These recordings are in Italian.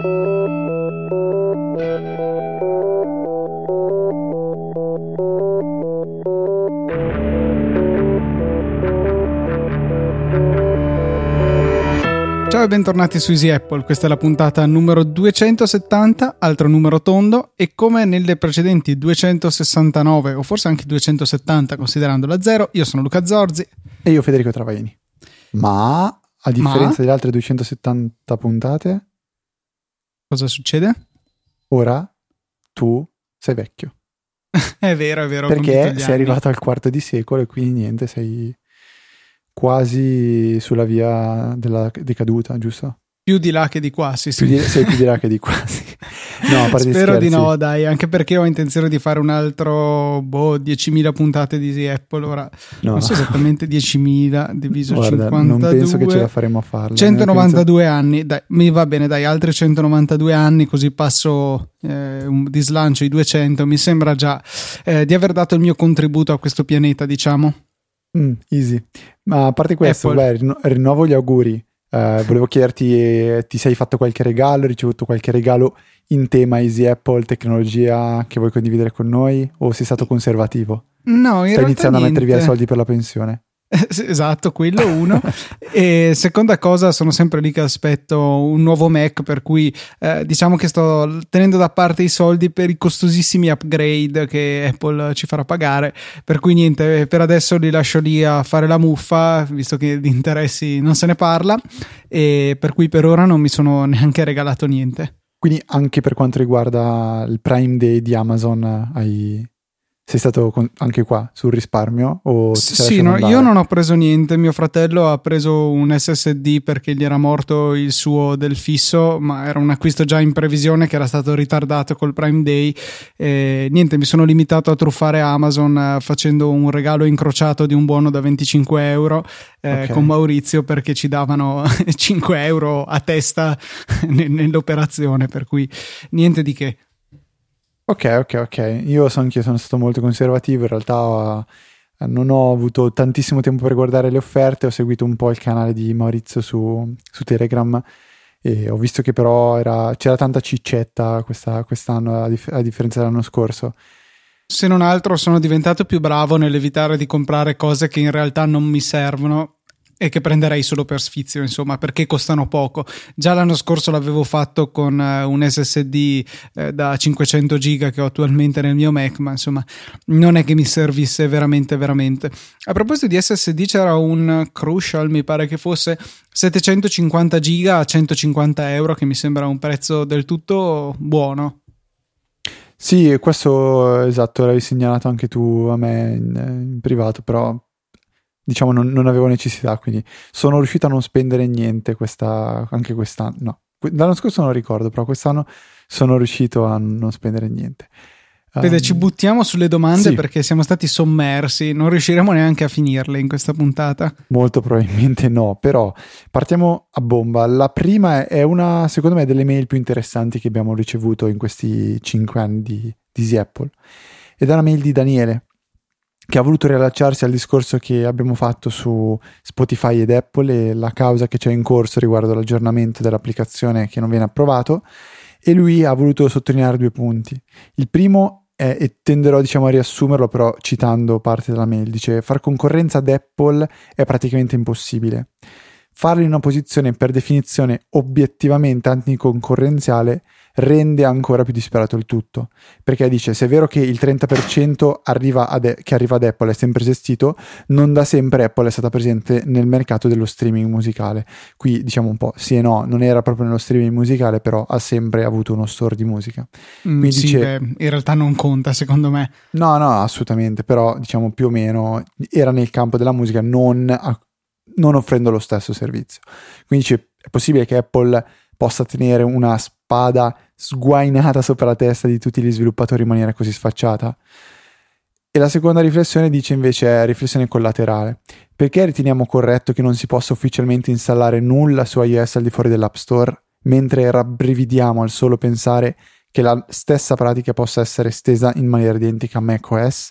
Ciao e bentornati su Easy Apple, questa è la puntata numero 270, altro numero tondo e come nelle precedenti 269 o forse anche 270 considerando la zero, io sono Luca Zorzi. E io Federico Travaini. Ma a differenza Ma... delle altre 270 puntate, cosa succede? Ora tu sei vecchio. è vero, è vero. Perché sei arrivato al quarto di secolo e quindi niente, sei quasi sulla via della decaduta, giusto? Più di là che di qua, sì, sì. Più di, sei più di là che di qua, sì. No, Spero di no, dai, anche perché ho intenzione di fare un altro, boh, 10.000 puntate di Apple, ora no. non so esattamente 10.000 diviso Guarda, 52. Non penso che ce la faremo a farla. 192 penso... anni, dai, mi va bene, dai, altri 192 anni, così passo eh, un, di slancio i 200, mi sembra già eh, di aver dato il mio contributo a questo pianeta, diciamo. Mm, easy. Ma a parte questo, beh, rinno- rinnovo gli auguri. Uh, volevo chiederti, eh, ti sei fatto qualche regalo? Hai ricevuto qualche regalo in tema Easy Apple, tecnologia che vuoi condividere con noi? O sei stato conservativo? No, in Stai iniziando niente. a mettere via i soldi per la pensione? Esatto, quello uno. e seconda cosa, sono sempre lì che aspetto un nuovo Mac, per cui eh, diciamo che sto tenendo da parte i soldi per i costosissimi upgrade che Apple ci farà pagare. Per cui niente, per adesso li lascio lì a fare la muffa, visto che di interessi non se ne parla, e per cui per ora non mi sono neanche regalato niente. Quindi anche per quanto riguarda il Prime Day di Amazon hai sei stato con, anche qua sul risparmio? O sì, no, io non ho preso niente. Mio fratello ha preso un SSD perché gli era morto il suo del fisso, ma era un acquisto già in previsione che era stato ritardato col Prime Day. E, niente, mi sono limitato a truffare Amazon eh, facendo un regalo incrociato di un buono da 25 euro eh, okay. con Maurizio perché ci davano 5 euro a testa nell'operazione. Per cui niente di che. Ok, ok, ok. Io so anche sono stato molto conservativo, in realtà uh, non ho avuto tantissimo tempo per guardare le offerte, ho seguito un po' il canale di Maurizio su, su Telegram e ho visto che però era, c'era tanta ciccetta questa, quest'anno a, dif- a differenza dell'anno scorso. Se non altro sono diventato più bravo nell'evitare di comprare cose che in realtà non mi servono e che prenderei solo per sfizio, insomma, perché costano poco. Già l'anno scorso l'avevo fatto con uh, un SSD uh, da 500 giga che ho attualmente nel mio Mac, ma insomma, non è che mi servisse veramente, veramente. A proposito di SSD, c'era un Crucial, mi pare che fosse 750 giga a 150 euro, che mi sembra un prezzo del tutto buono. Sì, questo esatto, l'avevi segnalato anche tu a me in, in privato, però diciamo non, non, avevo necessità, quindi sono riuscito a non spendere niente questa, anche quest'anno. No, l'anno scorso non ricordo, però quest'anno sono riuscito a non spendere niente. Vede, um, ci buttiamo sulle domande sì. perché siamo stati sommersi, non riusciremo neanche a finirle in questa puntata. Molto probabilmente no, però partiamo a bomba. La prima è una, secondo me, delle mail più interessanti che abbiamo ricevuto in questi cinque anni di, di Apple. Ed è una mail di Daniele che ha voluto riallacciarsi al discorso che abbiamo fatto su Spotify ed Apple e la causa che c'è in corso riguardo l'aggiornamento dell'applicazione che non viene approvato e lui ha voluto sottolineare due punti. Il primo è, e tenderò diciamo a riassumerlo però citando parte della mail, dice far concorrenza ad Apple è praticamente impossibile. Farlo in una posizione per definizione obiettivamente anticoncorrenziale rende ancora più disperato il tutto. Perché dice: se è vero che il 30% arriva ad, che arriva ad Apple è sempre esistito, non da sempre Apple è stata presente nel mercato dello streaming musicale. Qui diciamo un po' sì e no, non era proprio nello streaming musicale, però ha sempre avuto uno store di musica. Mm, sì, dice, beh, in realtà non conta, secondo me. No, no, assolutamente, però diciamo più o meno era nel campo della musica, non, non offrendo lo stesso servizio. Quindi dice: è possibile che Apple possa tenere una spada sguainata sopra la testa di tutti gli sviluppatori in maniera così sfacciata? E la seconda riflessione dice invece è riflessione collaterale. Perché riteniamo corretto che non si possa ufficialmente installare nulla su iOS al di fuori dell'App Store, mentre rabbrividiamo al solo pensare che la stessa pratica possa essere estesa in maniera identica a macOS?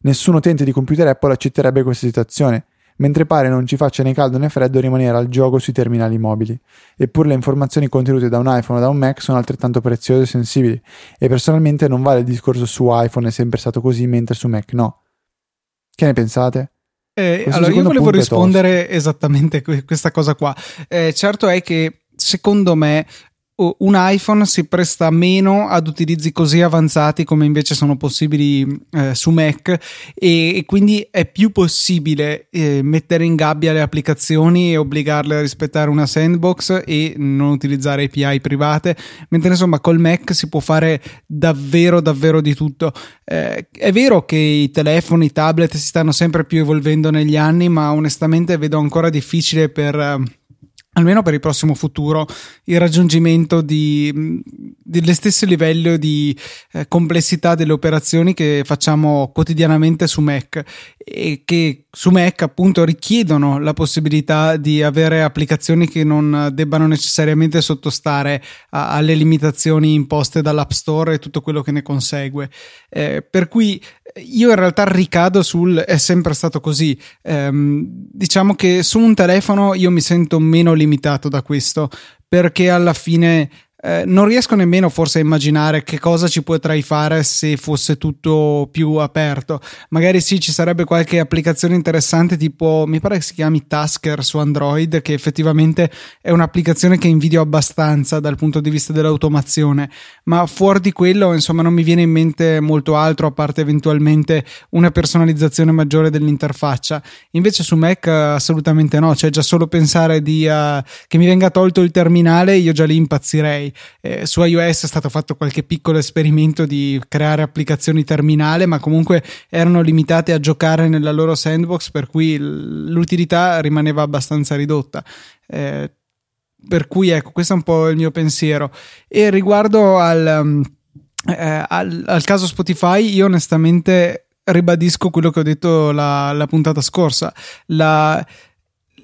Nessun utente di computer Apple accetterebbe questa situazione, mentre pare non ci faccia né caldo né freddo rimanere al gioco sui terminali mobili. Eppure le informazioni contenute da un iPhone o da un Mac sono altrettanto preziose e sensibili, e personalmente non vale il discorso su iPhone è sempre stato così, mentre su Mac no. Che ne pensate? Eh, allora, io volevo rispondere esattamente a questa cosa qua. Eh, certo è che secondo me un iPhone si presta meno ad utilizzi così avanzati come invece sono possibili eh, su Mac e, e, quindi è più possibile eh, mettere in gabbia le applicazioni e obbligarle a rispettare una sandbox e non utilizzare API private, mentre insomma col Mac si può fare davvero davvero di tutto. Eh, è vero che i telefoni, i tablet si stanno sempre più evolvendo negli anni, ma onestamente vedo ancora difficile per almeno per il prossimo futuro, il raggiungimento di, dello stesso livello di eh, complessità delle operazioni che facciamo quotidianamente su Mac e che su Mac appunto richiedono la possibilità di avere applicazioni che non debbano necessariamente sottostare a, alle limitazioni imposte dall'App Store e tutto quello che ne consegue. Eh, per cui io in realtà ricado sul è sempre stato così. Ehm, diciamo che su un telefono io mi sento meno limitato da questo perché alla fine eh, non riesco nemmeno forse a immaginare che cosa ci potrei fare se fosse tutto più aperto. Magari sì, ci sarebbe qualche applicazione interessante, tipo mi pare che si chiami Tasker su Android, che effettivamente è un'applicazione che invidio abbastanza dal punto di vista dell'automazione. Ma fuori di quello, insomma, non mi viene in mente molto altro, a parte eventualmente una personalizzazione maggiore dell'interfaccia. Invece su Mac assolutamente no, cioè già solo pensare di, uh, che mi venga tolto il terminale, io già lì impazzirei eh, su iOS è stato fatto qualche piccolo esperimento di creare applicazioni terminale, ma comunque erano limitate a giocare nella loro sandbox, per cui l'utilità rimaneva abbastanza ridotta. Eh, per cui ecco, questo è un po' il mio pensiero. E riguardo al, um, eh, al, al caso Spotify, io onestamente ribadisco quello che ho detto la, la puntata scorsa. La,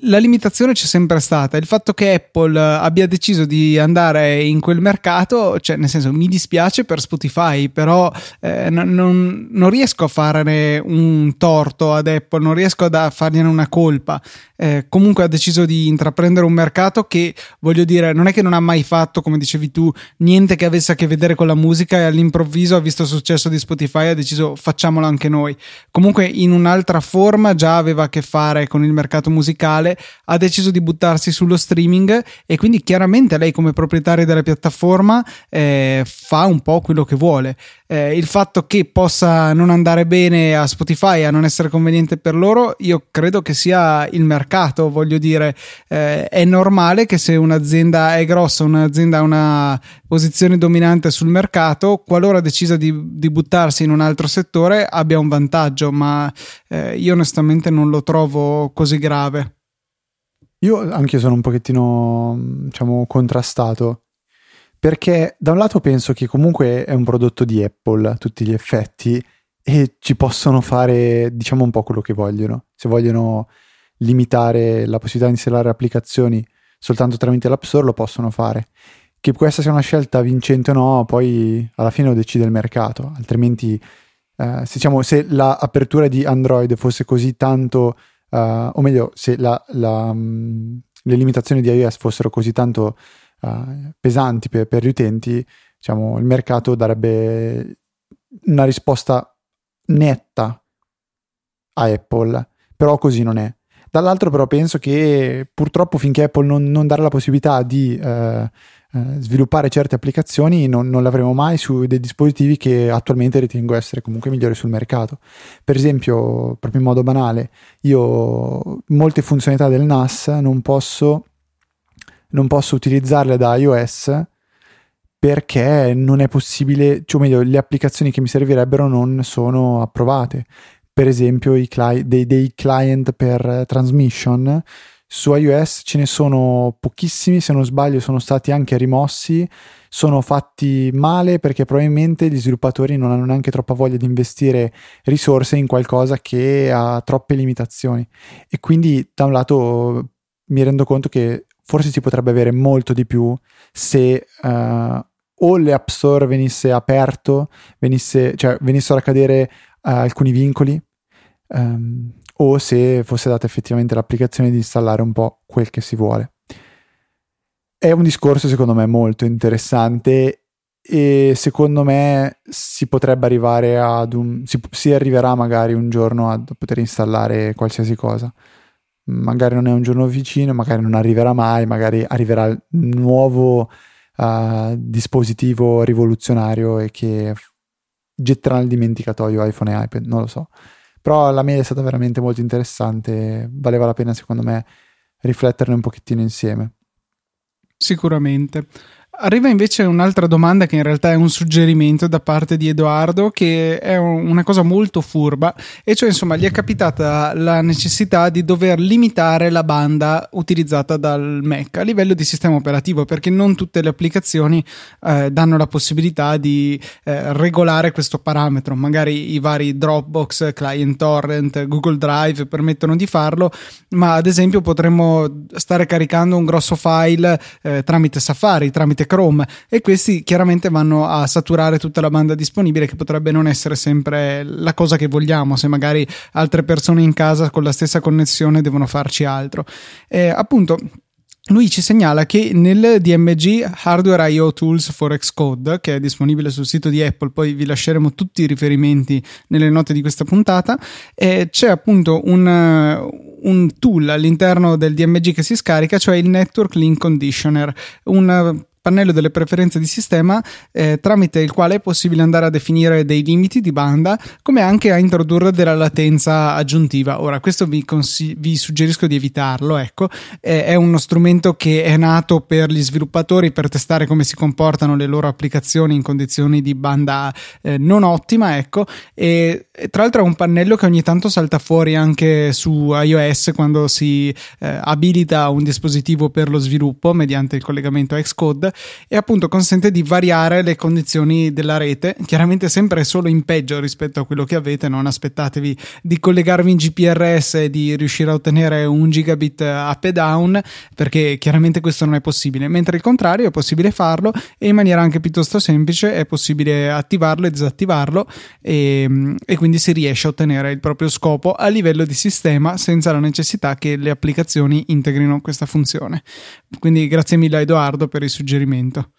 la limitazione c'è sempre stata. Il fatto che Apple abbia deciso di andare in quel mercato, cioè nel senso mi dispiace per Spotify, però eh, non, non, riesco a farne un torto ad Apple, non riesco a fargliene una colpa. Eh, comunque ha deciso di intraprendere un mercato che, voglio dire, non è che non ha mai fatto, come dicevi tu, niente che avesse a che vedere con la musica e all'improvviso ha visto il successo di Spotify e ha deciso facciamolo anche noi. Comunque in un'altra forma già aveva a che fare con il mercato musicale ha deciso di buttarsi sullo streaming e quindi chiaramente lei come proprietaria della piattaforma eh, fa un po' quello che vuole. Eh, il fatto che possa non andare bene a Spotify, a non essere conveniente per loro, io credo che sia il mercato, voglio dire, eh, è normale che se un'azienda è grossa, un'azienda ha una posizione dominante sul mercato, qualora decisa di, di buttarsi in un altro settore abbia un vantaggio, ma eh, io onestamente non lo trovo così grave. Io anche sono un pochettino, diciamo, contrastato. Perché da un lato penso che comunque è un prodotto di Apple a tutti gli effetti e ci possono fare, diciamo, un po' quello che vogliono. Se vogliono limitare la possibilità di installare applicazioni soltanto tramite l'App Store, lo possono fare. Che questa sia una scelta vincente o no, poi alla fine lo decide il mercato. Altrimenti, eh, se, diciamo, se l'apertura di Android fosse così tanto uh, o meglio, se la, la, um, le limitazioni di iOS fossero così tanto uh, pesanti per, per, gli utenti, diciamo, il mercato darebbe una risposta netta a Apple, però così non è. Dall'altro però penso che purtroppo finché Apple non, non darà la possibilità di uh, eh, sviluppare certe applicazioni non, non l'avremo mai su dei dispositivi che attualmente ritengo essere comunque migliori sul mercato. Per esempio, proprio in modo banale, io molte funzionalità del NAS non posso, non posso utilizzarle da iOS perché non è possibile, cioè meglio, le applicazioni che mi servirebbero non sono approvate. Per esempio, cli- dei, dei client per transmission su iOS ce ne sono pochissimi, se non sbaglio sono stati anche rimossi, sono fatti male perché probabilmente gli sviluppatori non hanno neanche troppa voglia di investire risorse in qualcosa che ha troppe limitazioni. E quindi da un lato mi rendo conto che forse si potrebbe avere molto di più se uh, o l'App Store venisse aperto, venisse, cioè venissero a cadere uh, alcuni vincoli, um, o se fosse data effettivamente l'applicazione di installare un po' quel che si vuole. È un discorso secondo me molto interessante e secondo me si potrebbe arrivare ad un si, si, arriverà magari un giorno a poter installare qualsiasi cosa magari non è un giorno vicino magari non arriverà mai magari arriverà il nuovo uh, dispositivo rivoluzionario e che getterà nel dimenticatoio iPhone e iPad non lo so però la mail è stata veramente molto interessante valeva la pena secondo me rifletterne un pochettino insieme. Sicuramente Arriva invece un'altra domanda che in realtà è un suggerimento da parte di Edoardo, che è una cosa molto furba, e cioè insomma gli è capitata la necessità di dover limitare la banda utilizzata dal Mac a livello di sistema operativo, perché non tutte le applicazioni eh, danno la possibilità di eh, regolare questo parametro. Magari i vari Dropbox, Client Torrent, Google Drive permettono di farlo, ma ad esempio potremmo stare caricando un grosso file eh, tramite Safari, tramite tramite Chrome e questi chiaramente vanno a saturare tutta la banda disponibile che potrebbe non essere sempre la cosa che vogliamo se magari altre persone in casa con la stessa connessione devono farci altro. E, appunto lui ci segnala che nel DMG Hardware IO Tools for Xcode, che è disponibile sul sito di Apple, poi vi lasceremo tutti i riferimenti nelle note di questa puntata, eh, c'è appunto un, un, tool all'interno del DMG che si scarica, cioè il Network Link Conditioner, un pannello delle preferenze di sistema eh, tramite il quale è possibile andare a definire dei limiti di banda come anche a introdurre della latenza aggiuntiva. Ora, questo vi, consi- vi suggerisco di evitarlo, ecco, eh, è uno strumento che è nato per gli sviluppatori per testare come si comportano le loro applicazioni in condizioni di banda eh, non ottima, ecco, e, e, tra l'altro è un pannello che ogni tanto salta fuori anche su iOS quando si eh, abilita un dispositivo per lo sviluppo mediante il collegamento a Xcode e appunto consente di variare le condizioni della rete, chiaramente sempre solo in peggio rispetto a quello che avete, non aspettatevi di collegarvi in GPRS e di riuscire a ottenere un gigabit up e down, perché chiaramente questo non è possibile, mentre il contrario è possibile farlo e in maniera anche piuttosto semplice è possibile attivarlo e disattivarlo e, e quindi si riesce a ottenere il proprio scopo a livello di sistema senza la necessità che le applicazioni integrino questa funzione. Quindi grazie mille a Edoardo per i suggerimenti riferimento.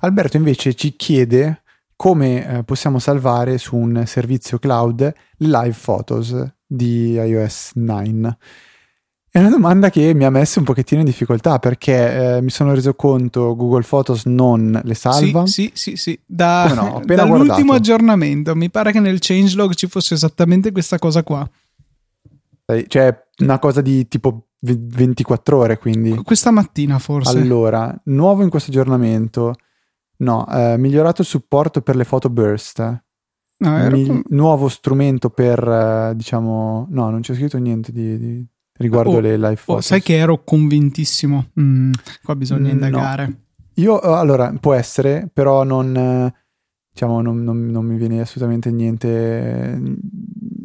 Alberto invece ci chiede come eh, possiamo salvare su un servizio cloud le live photos di iOS 9. È una domanda che mi ha messo un pochettino in difficoltà perché eh, mi sono reso conto Google Photos non le salva. Sì, sì, sì, sì. Da, no, dall'ultimo guardato. aggiornamento mi pare che nel changelog ci fosse esattamente questa cosa qua. Cioè una cosa di tipo 24 ore, quindi. Questa mattina forse. Allora, nuovo in questo aggiornamento. No, eh, migliorato il supporto per le foto burst. No, Mi- nuovo strumento per, eh, diciamo... No, non c'è scritto niente di, di riguardo oh, le live photo. Oh, sai che ero convintissimo. Mm, qua bisogna mm, indagare. No. Io, eh, allora, può essere, però non... Diciamo, non, non, non mi viene assolutamente niente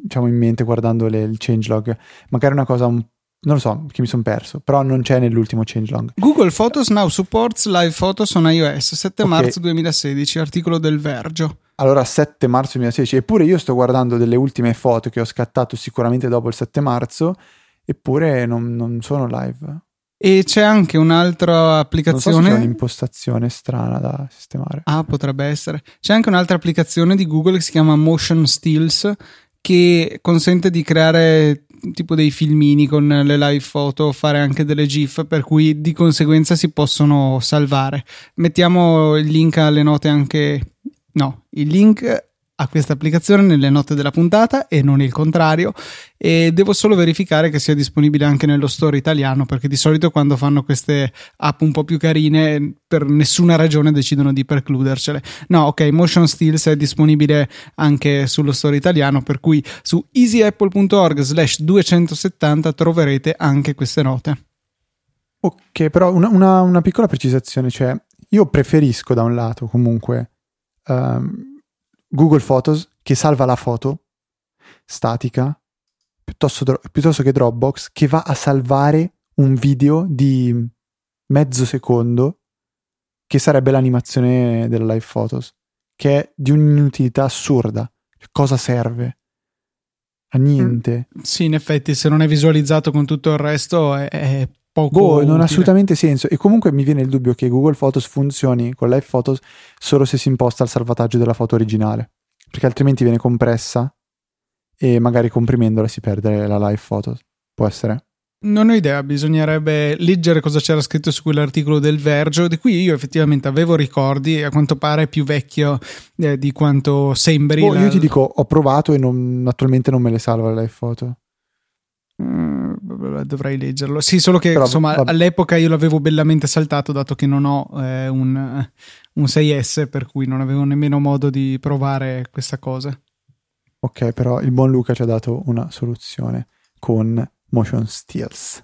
diciamo, in mente guardando le, il changelog. Magari una cosa un non lo so, che mi sono perso, però non c'è nell'ultimo changelog. Google Photos now supports live photos on iOS 7 okay. marzo 2016, articolo del Vergio. Allora 7 marzo 2016, eppure io sto guardando delle ultime foto che ho scattato sicuramente dopo il 7 marzo, eppure non, non sono live. E c'è anche un'altra applicazione. Non so c'è un'impostazione strana da sistemare. Ah, potrebbe essere. C'è anche un'altra applicazione di Google che si chiama Motion Stills che consente di creare tipo dei filmini con le live photo, fare anche delle GIF, per cui di conseguenza si possono salvare. Mettiamo il link alle note anche. No, il link a questa applicazione nelle note della puntata e non il contrario. E devo solo verificare che sia disponibile anche nello store italiano perché di solito quando fanno queste app un po' più carine per nessuna ragione decidono di precludercele. No ok Motion Stills è disponibile anche sullo store italiano per cui su easyapple.org slash 270 troverete anche queste note. Ok però una, una, una piccola precisazione cioè io preferisco da un lato comunque um, Google Photos che salva la foto statica piuttosto, piuttosto che Dropbox che va a salvare un video di mezzo secondo che sarebbe l'animazione della live photos, che è di un'inutilità assurda. Cosa serve? a niente. Mm, sì, in effetti, se non è visualizzato con tutto il resto è, è poco. Boh, non ha assolutamente senso. E comunque mi viene il dubbio che Google Photos funzioni con Live Photos solo se si imposta il salvataggio della foto originale, perché altrimenti viene compressa e magari comprimendola si perde la Live Photos. Può essere? Non ho idea, bisognerebbe leggere cosa c'era scritto su quell'articolo del Vergio, di cui io effettivamente avevo ricordi, a quanto pare è più vecchio eh, di quanto sembri. Oh, la... Io ti dico, ho provato e non, attualmente non me le salva le foto. Mm, dovrei leggerlo. Sì, solo che Però, insomma vabbè. all'epoca io l'avevo bellamente saltato, dato che non ho eh, un, un 6S, per cui non avevo nemmeno modo di provare questa cosa. Ok, però il buon Luca ci ha dato una soluzione con Motion Steels,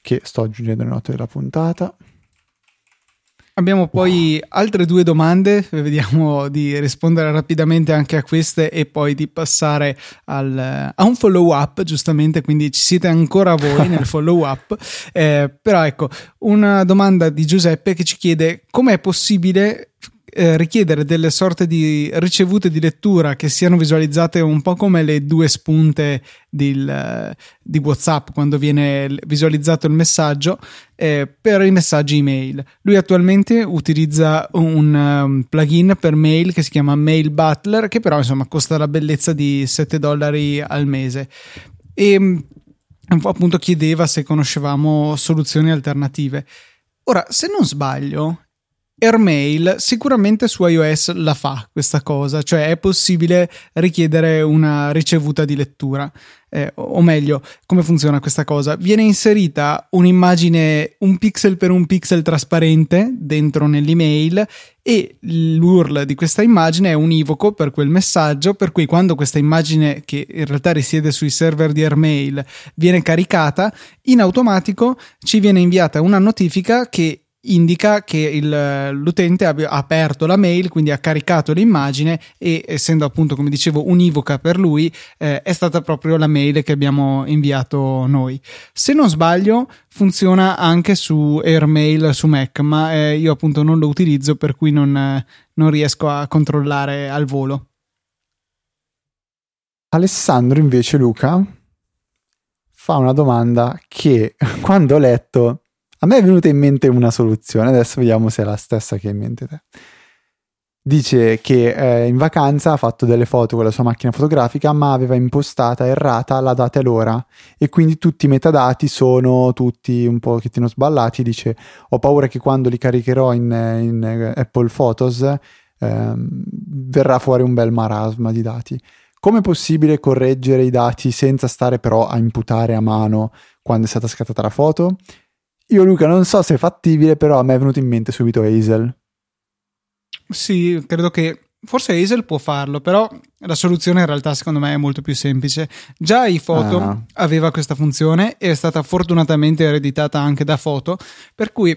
che sto aggiungendo le note della puntata. Abbiamo poi altre due domande, vediamo di rispondere rapidamente anche a queste e poi di passare al, a un follow up, giustamente, quindi ci siete ancora voi nel follow up. Eh, però ecco, una domanda di Giuseppe che ci chiede com'è possibile eh, richiedere delle sorte di ricevute di lettura che siano visualizzate un po' come le due spunte del, eh, di WhatsApp quando viene visualizzato il messaggio eh, per i messaggi email. Lui attualmente utilizza un um, plugin per mail che si chiama Mail Butler, che però insomma costa la bellezza di 7 dollari al mese. E um, appunto chiedeva se conoscevamo soluzioni alternative. Ora, se non sbaglio, Airmail sicuramente su iOS la fa questa cosa, cioè è possibile richiedere una ricevuta di lettura. Eh, o meglio, come funziona questa cosa? Viene inserita un'immagine un pixel per un pixel trasparente dentro nell'email e l'URL di questa immagine è univoco per quel messaggio, per cui quando questa immagine che in realtà risiede sui server di Airmail viene caricata, in automatico ci viene inviata una notifica che indica che il, l'utente ha aperto la mail, quindi ha caricato l'immagine e essendo appunto come dicevo univoca per lui eh, è stata proprio la mail che abbiamo inviato noi. Se non sbaglio funziona anche su Airmail su Mac, ma eh, io appunto non lo utilizzo per cui non, non riesco a controllare al volo. Alessandro invece Luca fa una domanda che quando ho letto a me è venuta in mente una soluzione, adesso vediamo se è la stessa che hai in mente te. Dice che eh, in vacanza ha fatto delle foto con la sua macchina fotografica, ma aveva impostata errata la data e l'ora e quindi tutti i metadati sono tutti un pochettino sballati. Dice: Ho paura che quando li caricherò in, in Apple Photos eh, verrà fuori un bel marasma di dati. Come è possibile correggere i dati senza stare però a imputare a mano quando è stata scattata la foto? Io Luca non so se è fattibile, però a me è venuto in mente subito Hazel. Sì, credo che forse Hazel può farlo, però la soluzione in realtà secondo me è molto più semplice. Già iPhoto ah. aveva questa funzione e è stata fortunatamente ereditata anche da Foto, per cui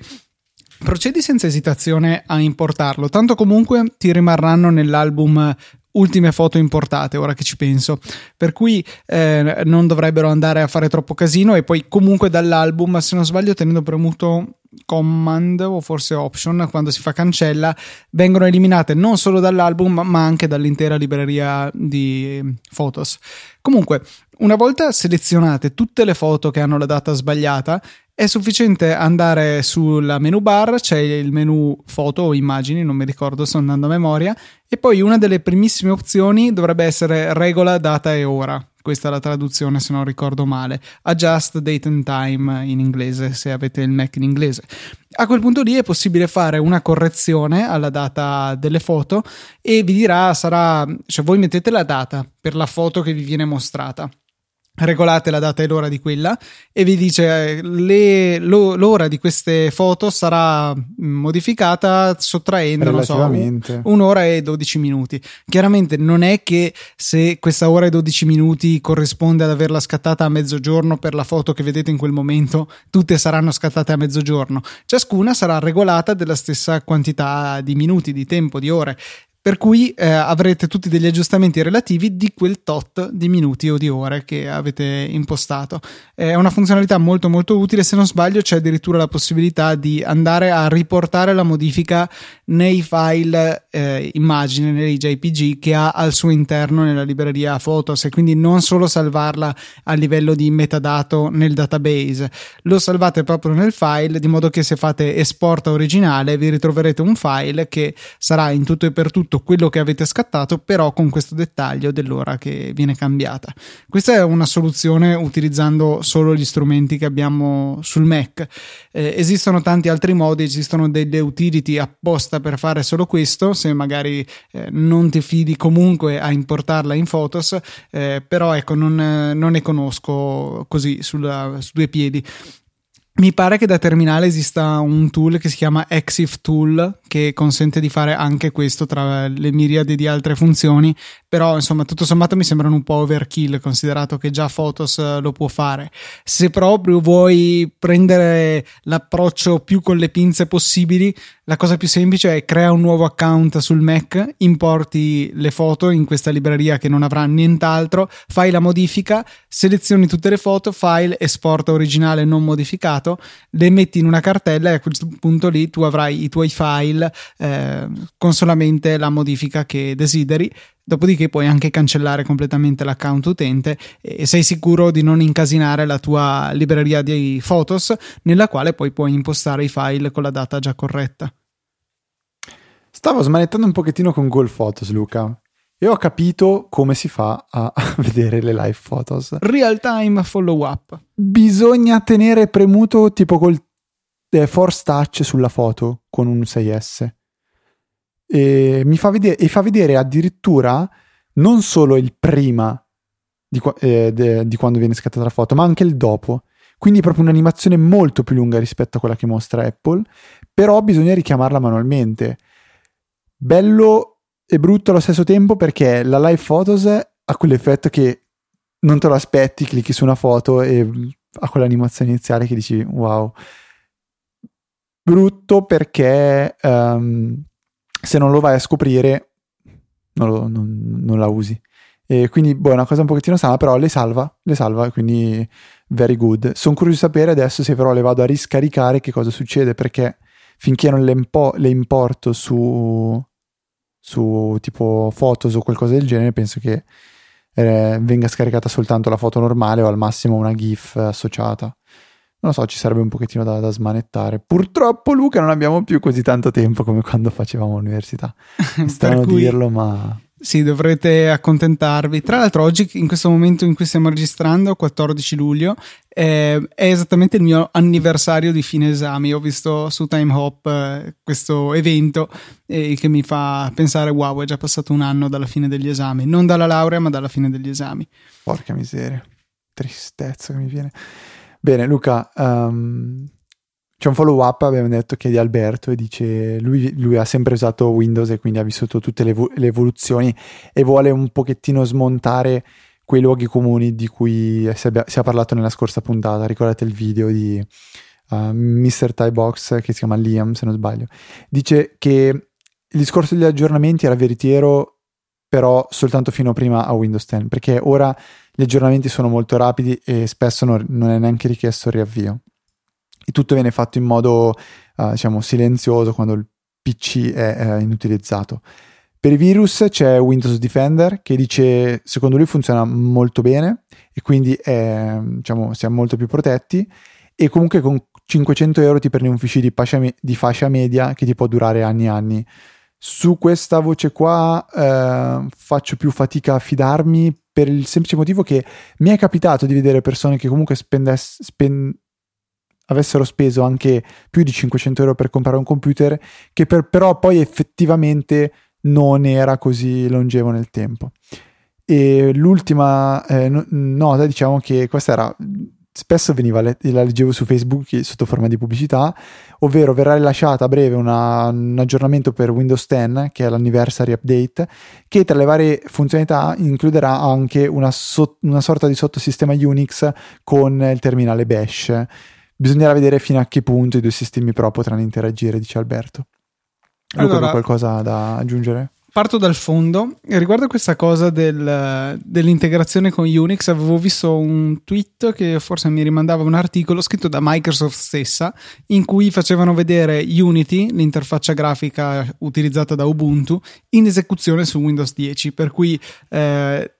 procedi senza esitazione a importarlo, tanto comunque ti rimarranno nell'album ultime foto importate, ora che ci penso. Per cui eh, non dovrebbero andare a fare troppo casino e poi comunque dall'album, se non sbaglio, tenendo premuto command o forse option quando si fa cancella vengono eliminate non solo dall'album ma anche dall'intera libreria di Photos comunque una volta selezionate tutte le foto che hanno la data sbagliata è sufficiente andare sulla menu bar, c'è il menu foto o immagini, non mi ricordo, sto andando a memoria, e poi una delle primissime opzioni dovrebbe essere regola data e ora. Questa è la traduzione se non ricordo male. Adjust date and time in inglese, se avete il Mac in inglese. A quel punto lì è possibile fare una correzione alla data delle foto e vi dirà sarà, cioè voi mettete la data per la foto che vi viene mostrata regolate la data e l'ora di quella e vi dice le, lo, l'ora di queste foto sarà modificata sottraendo non so, un'ora e 12 minuti. Chiaramente non è che se questa ora e 12 minuti corrisponde ad averla scattata a mezzogiorno per la foto che vedete in quel momento tutte saranno scattate a mezzogiorno. Ciascuna sarà regolata della stessa quantità di minuti di tempo di ore per cui eh, avrete tutti degli aggiustamenti relativi di quel tot di minuti o di ore che avete impostato. È una funzionalità molto molto utile, se non sbaglio c'è addirittura la possibilità di andare a riportare la modifica nei file eh, immagine, nei JPG che ha al suo interno nella libreria Photos e quindi non solo salvarla a livello di metadato nel database, lo salvate proprio nel file di modo che se fate esporta originale vi ritroverete un file che sarà in tutto e per tutto tutto quello che avete scattato, però con questo dettaglio dell'ora che viene cambiata. Questa è una soluzione utilizzando solo gli strumenti che abbiamo sul Mac. Eh, esistono tanti altri modi, esistono delle utility apposta per fare solo questo, se magari eh, non ti fidi comunque a importarla in Photos, eh, però ecco, non, non, ne conosco così sulla, su due piedi. Mi pare che da terminale esista un tool che si chiama Exif Tool che consente di fare anche questo tra le miriadi di altre funzioni, però insomma tutto sommato mi sembrano un po' overkill considerato che già Photos eh, lo può fare. Se proprio vuoi prendere l'approccio più con le pinze possibili, la cosa più semplice è crea un nuovo account sul Mac, importi le foto in questa libreria che non avrà nient'altro, fai la modifica, selezioni tutte le foto, file, esporta originale non modificato, le metti in una cartella e a questo punto lì tu avrai i tuoi file eh, con solamente la modifica che desideri. Dopodiché puoi anche cancellare completamente l'account utente e sei sicuro di non incasinare la tua libreria di Photos nella quale poi puoi impostare i file con la data già corretta. Stavo smanettando un pochettino con Google Photos, Luca. E ho capito come si fa a vedere le live photos. Real time follow up. Bisogna tenere premuto tipo col eh, force touch sulla foto con un 6S. E mi fa vedere, e fa vedere addirittura non solo il prima di, eh, de, di quando viene scattata la foto, ma anche il dopo. Quindi proprio un'animazione molto più lunga rispetto a quella che mostra Apple, però bisogna richiamarla manualmente bello e brutto allo stesso tempo perché la live photos ha quell'effetto che non te lo aspetti, clicchi su una foto e ha quell'animazione iniziale che dici wow. Brutto perché um, se non lo vai a scoprire non, lo, non, non la usi. E quindi, boh, è una cosa un pochettino strana, però le salva, le salva, quindi very good. Sono curioso di sapere adesso se però le vado a riscaricare che cosa succede, perché finché non le, impo- le importo su, su tipo Photos o qualcosa del genere, penso che eh, venga scaricata soltanto la foto normale o al massimo una GIF associata. Non lo so, ci sarebbe un pochettino da, da smanettare. Purtroppo, Luca, non abbiamo più così tanto tempo come quando facevamo l'università. Strano cui... dirlo, ma sì, dovrete accontentarvi. Tra l'altro, oggi, in questo momento in cui stiamo registrando, 14 luglio, eh, è esattamente il mio anniversario di fine esami. Ho visto su Time Hop eh, questo evento eh, che mi fa pensare: wow, è già passato un anno dalla fine degli esami. Non dalla laurea, ma dalla fine degli esami. Porca miseria, tristezza che mi viene. Bene, Luca, um, c'è un follow up, abbiamo detto che è di Alberto e dice lui, lui ha sempre usato Windows e quindi ha vissuto tutte le, le, evoluzioni e vuole un pochettino smontare quei luoghi comuni di cui si, abbia, si è parlato nella scorsa puntata. Ricordate il video di uh, Mr. Box che si chiama Liam, se non sbaglio. Dice che il discorso degli aggiornamenti era veritiero però soltanto fino prima a Windows 10 perché ora gli aggiornamenti sono molto rapidi e spesso non, non è neanche richiesto il riavvio e tutto viene fatto in modo uh, diciamo silenzioso quando il PC è, è inutilizzato. Per i virus c'è Windows Defender che dice secondo lui funziona molto bene e quindi è, diciamo, siamo molto più protetti e comunque con 500 euro ti prendi un PC di fascia, di fascia media che ti può durare anni e anni. Su questa voce qua eh, faccio più fatica a fidarmi per il semplice motivo che mi è capitato di vedere persone che comunque spendess- spend- avessero speso anche più di 500 euro per comprare un computer che per, però poi effettivamente non era così longevo nel tempo. E l'ultima eh, nota, diciamo che questa era spesso veniva la leggevo su Facebook sotto forma di pubblicità, ovvero verrà rilasciata a breve una, un aggiornamento per Windows 10, che è l'anniversary update, che tra le varie funzionalità includerà anche una, so- una sorta di sottosistema Unix con il terminale Bash bisognerà vedere fino a che punto i due sistemi però potranno interagire, dice Alberto. Luca, allora, qualcosa da aggiungere? parto dal fondo. Riguardo questa cosa del, dell'integrazione con Unix, avevo visto un tweet che forse mi rimandava un articolo scritto da Microsoft stessa, in cui facevano vedere Unity, l'interfaccia grafica utilizzata da Ubuntu, in esecuzione su Windows 10. Per cui eh,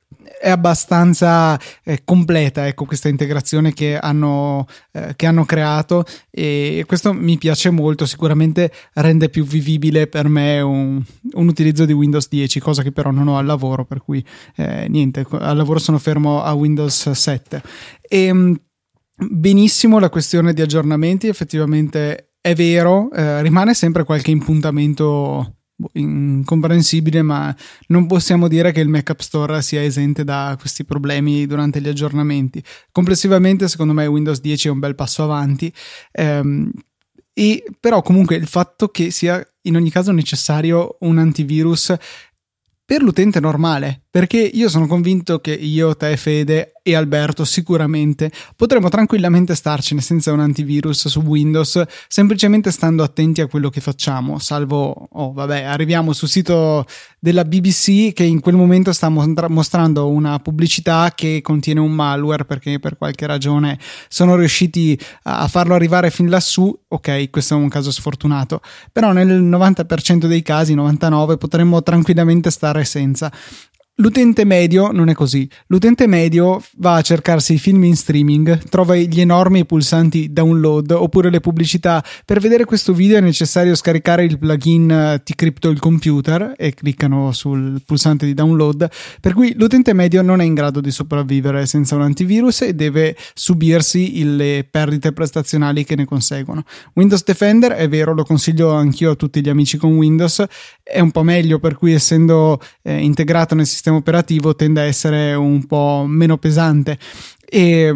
è abbastanza eh, completa ecco, questa integrazione che hanno, eh, che hanno, creato e questo mi piace molto sicuramente rende più vivibile per me un, un, utilizzo di Windows 10 cosa che però non ho al lavoro per cui eh, niente al lavoro sono fermo a Windows 7 e, ehm, benissimo la questione di aggiornamenti effettivamente è vero eh, rimane sempre qualche impuntamento incomprensibile, ma non possiamo dire che il Mac App Store sia esente da questi problemi durante gli aggiornamenti. Complessivamente, secondo me, Windows 10 è un bel passo avanti. Ehm, e però comunque il fatto che sia in ogni caso necessario un antivirus per l'utente normale, perché io sono convinto che io, te, Fede e Alberto sicuramente. Potremmo tranquillamente starcene senza un antivirus su Windows, semplicemente stando attenti a quello che facciamo, salvo, oh vabbè, arriviamo sul sito della BBC che in quel momento sta mostrando una pubblicità che contiene un malware perché per qualche ragione sono riusciti a farlo arrivare fin lassù, ok, questo è un caso sfortunato, però nel 90% dei casi, 99, potremmo tranquillamente stare senza. L'utente medio non è così. L'utente medio va a cercarsi i film in streaming, trova gli enormi pulsanti download oppure le pubblicità. Per vedere questo video è necessario scaricare il plugin eh, Ti Crypto il computer e cliccano sul pulsante di download. Per cui l'utente medio non è in grado di sopravvivere senza un antivirus e deve subirsi le perdite prestazionali che ne conseguono. Windows Defender è vero, lo consiglio anch'io a tutti gli amici con Windows, è un po' meglio per cui essendo eh, integrato nel sistema operativo tende a essere un po' meno pesante e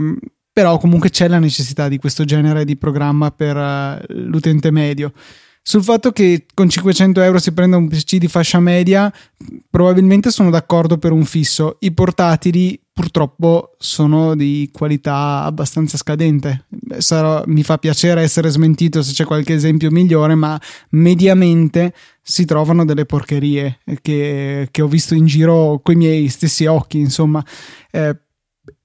però comunque c'è la necessità di questo genere di programma per uh, l'utente medio. Sul fatto che con 500 euro si prenda un PC di fascia media, probabilmente sono d'accordo per un fisso. I portatili purtroppo sono di qualità abbastanza scadente. Sarò, mi fa piacere essere smentito se c'è qualche esempio migliore, ma mediamente si trovano delle porcherie che, che ho visto in giro con i miei stessi occhi, insomma. Eh,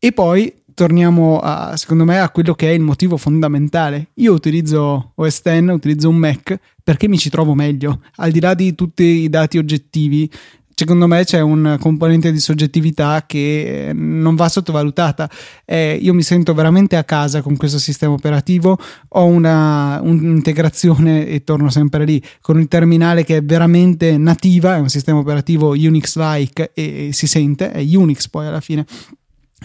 e poi torniamo a, secondo me a quello che è il motivo fondamentale. Io utilizzo OS X, utilizzo un Mac perché mi ci trovo meglio, al di là di tutti i dati oggettivi. Secondo me c'è un componente di soggettività che eh, non va sottovalutata. Eh, io mi sento veramente a casa con questo sistema operativo. Ho una, un'integrazione, e torno sempre lì, con il terminale che è veramente nativa. È un sistema operativo Unix-like e, e si sente, è Unix poi alla fine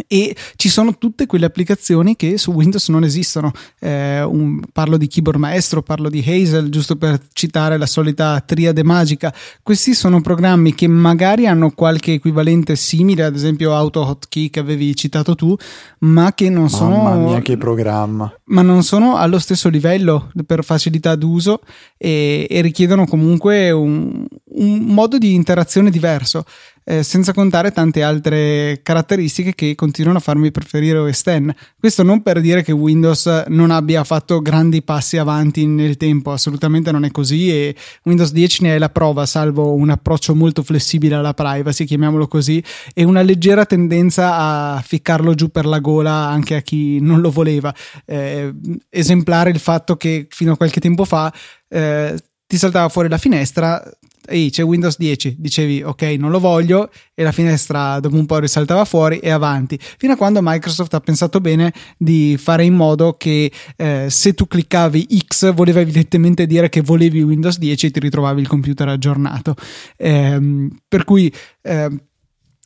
e ci sono tutte quelle applicazioni che su Windows non esistono. Eh, un, parlo di Keyboard Maestro, parlo di Hazel, giusto per citare la solita triade magica. Questi sono programmi che magari hanno qualche equivalente simile, ad esempio Auto Hotkey che avevi citato tu, ma che non sono. Mamma mia, che programma! Ma non sono allo stesso livello per facilità d'uso e, e richiedono comunque un, un modo di interazione diverso eh, senza contare tante altre caratteristiche che continuano a farmi preferire OS X. Questo non per dire che Windows non abbia fatto grandi passi avanti nel tempo, assolutamente non è così e Windows 10 ne è la prova, salvo un approccio molto flessibile alla privacy, chiamiamolo così, e una leggera tendenza a ficcarlo giù per la gola anche a chi non lo voleva. Eh, esemplare il fatto che fino a qualche tempo fa eh, ti saltava fuori la finestra ehi c'è Windows 10, dicevi ok non lo voglio. E la finestra dopo un po' risaltava fuori e avanti, fino a quando Microsoft ha pensato bene di fare in modo che eh, se tu cliccavi X voleva evidentemente dire che volevi Windows 10 e ti ritrovavi il computer aggiornato. Eh, per cui eh,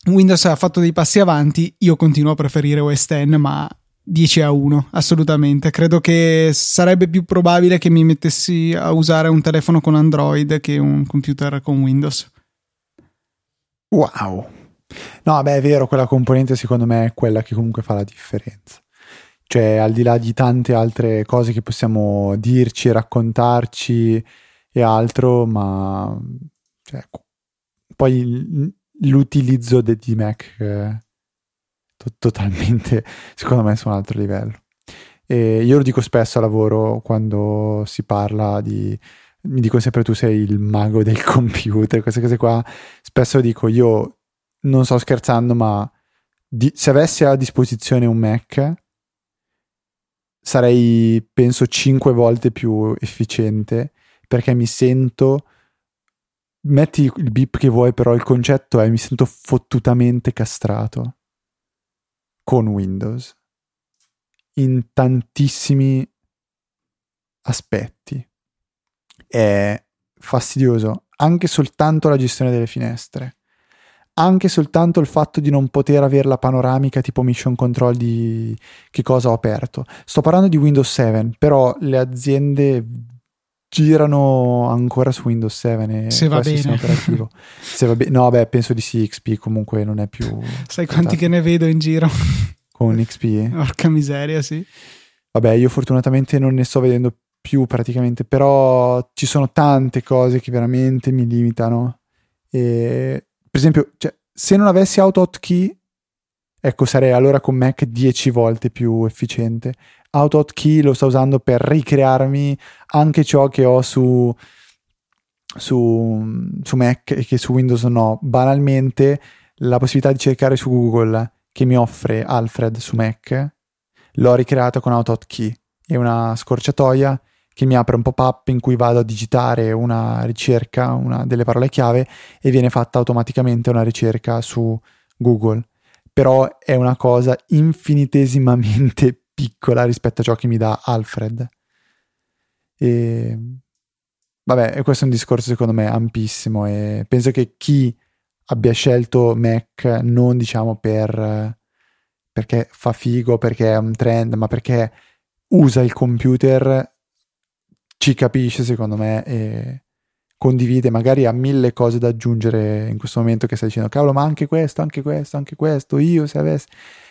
Windows ha fatto dei passi avanti, io continuo a preferire OS X, ma 10 a 1, assolutamente. Credo che sarebbe più probabile che mi mettessi a usare un telefono con Android che un computer con Windows. Wow. No, beh, è vero, quella componente secondo me è quella che comunque fa la differenza. Cioè, al di là di tante altre cose che possiamo dirci, raccontarci e altro, ma cioè, poi l'utilizzo di Mac eh, to- totalmente, secondo me, su un altro livello. E io lo dico spesso a lavoro quando si parla di mi dico sempre tu sei il mago del computer, queste cose qua, spesso dico io non sto scherzando, ma di, se avessi a disposizione un Mac sarei penso 5 volte più efficiente perché mi sento metti il beep che vuoi però il concetto è mi sento fottutamente castrato con Windows in tantissimi aspetti è fastidioso anche soltanto la gestione delle finestre anche soltanto il fatto di non poter avere la panoramica tipo mission control di che cosa ho aperto. Sto parlando di Windows 7, però le aziende girano ancora su Windows 7 e se va bene. operativo. se va be- no, beh, penso di sì, XP comunque non è più Sai quanti che ne vedo in giro con XP? Porca miseria, sì. Vabbè, io fortunatamente non ne sto vedendo più praticamente, però ci sono tante cose che veramente mi limitano e per esempio, cioè, se non avessi auto hotkey, ecco, sarei allora con Mac 10 volte più efficiente. Auto hotkey lo sto usando per ricrearmi anche ciò che ho su, su, su Mac e che su Windows ho. Banalmente, la possibilità di cercare su Google che mi offre Alfred su Mac, l'ho ricreata con auto hotkey. È una scorciatoia che mi apre un pop-up in cui vado a digitare una ricerca, una delle parole chiave e viene fatta automaticamente una ricerca su Google. Però è una cosa infinitesimamente piccola rispetto a ciò che mi dà Alfred. E vabbè, questo è un discorso secondo me ampissimo e penso che chi abbia scelto Mac non diciamo per perché fa figo, perché è un trend, ma perché usa il computer ci capisce secondo me e condivide, magari ha mille cose da aggiungere in questo momento che stai dicendo cavolo ma anche questo, anche questo, anche questo, io se avessi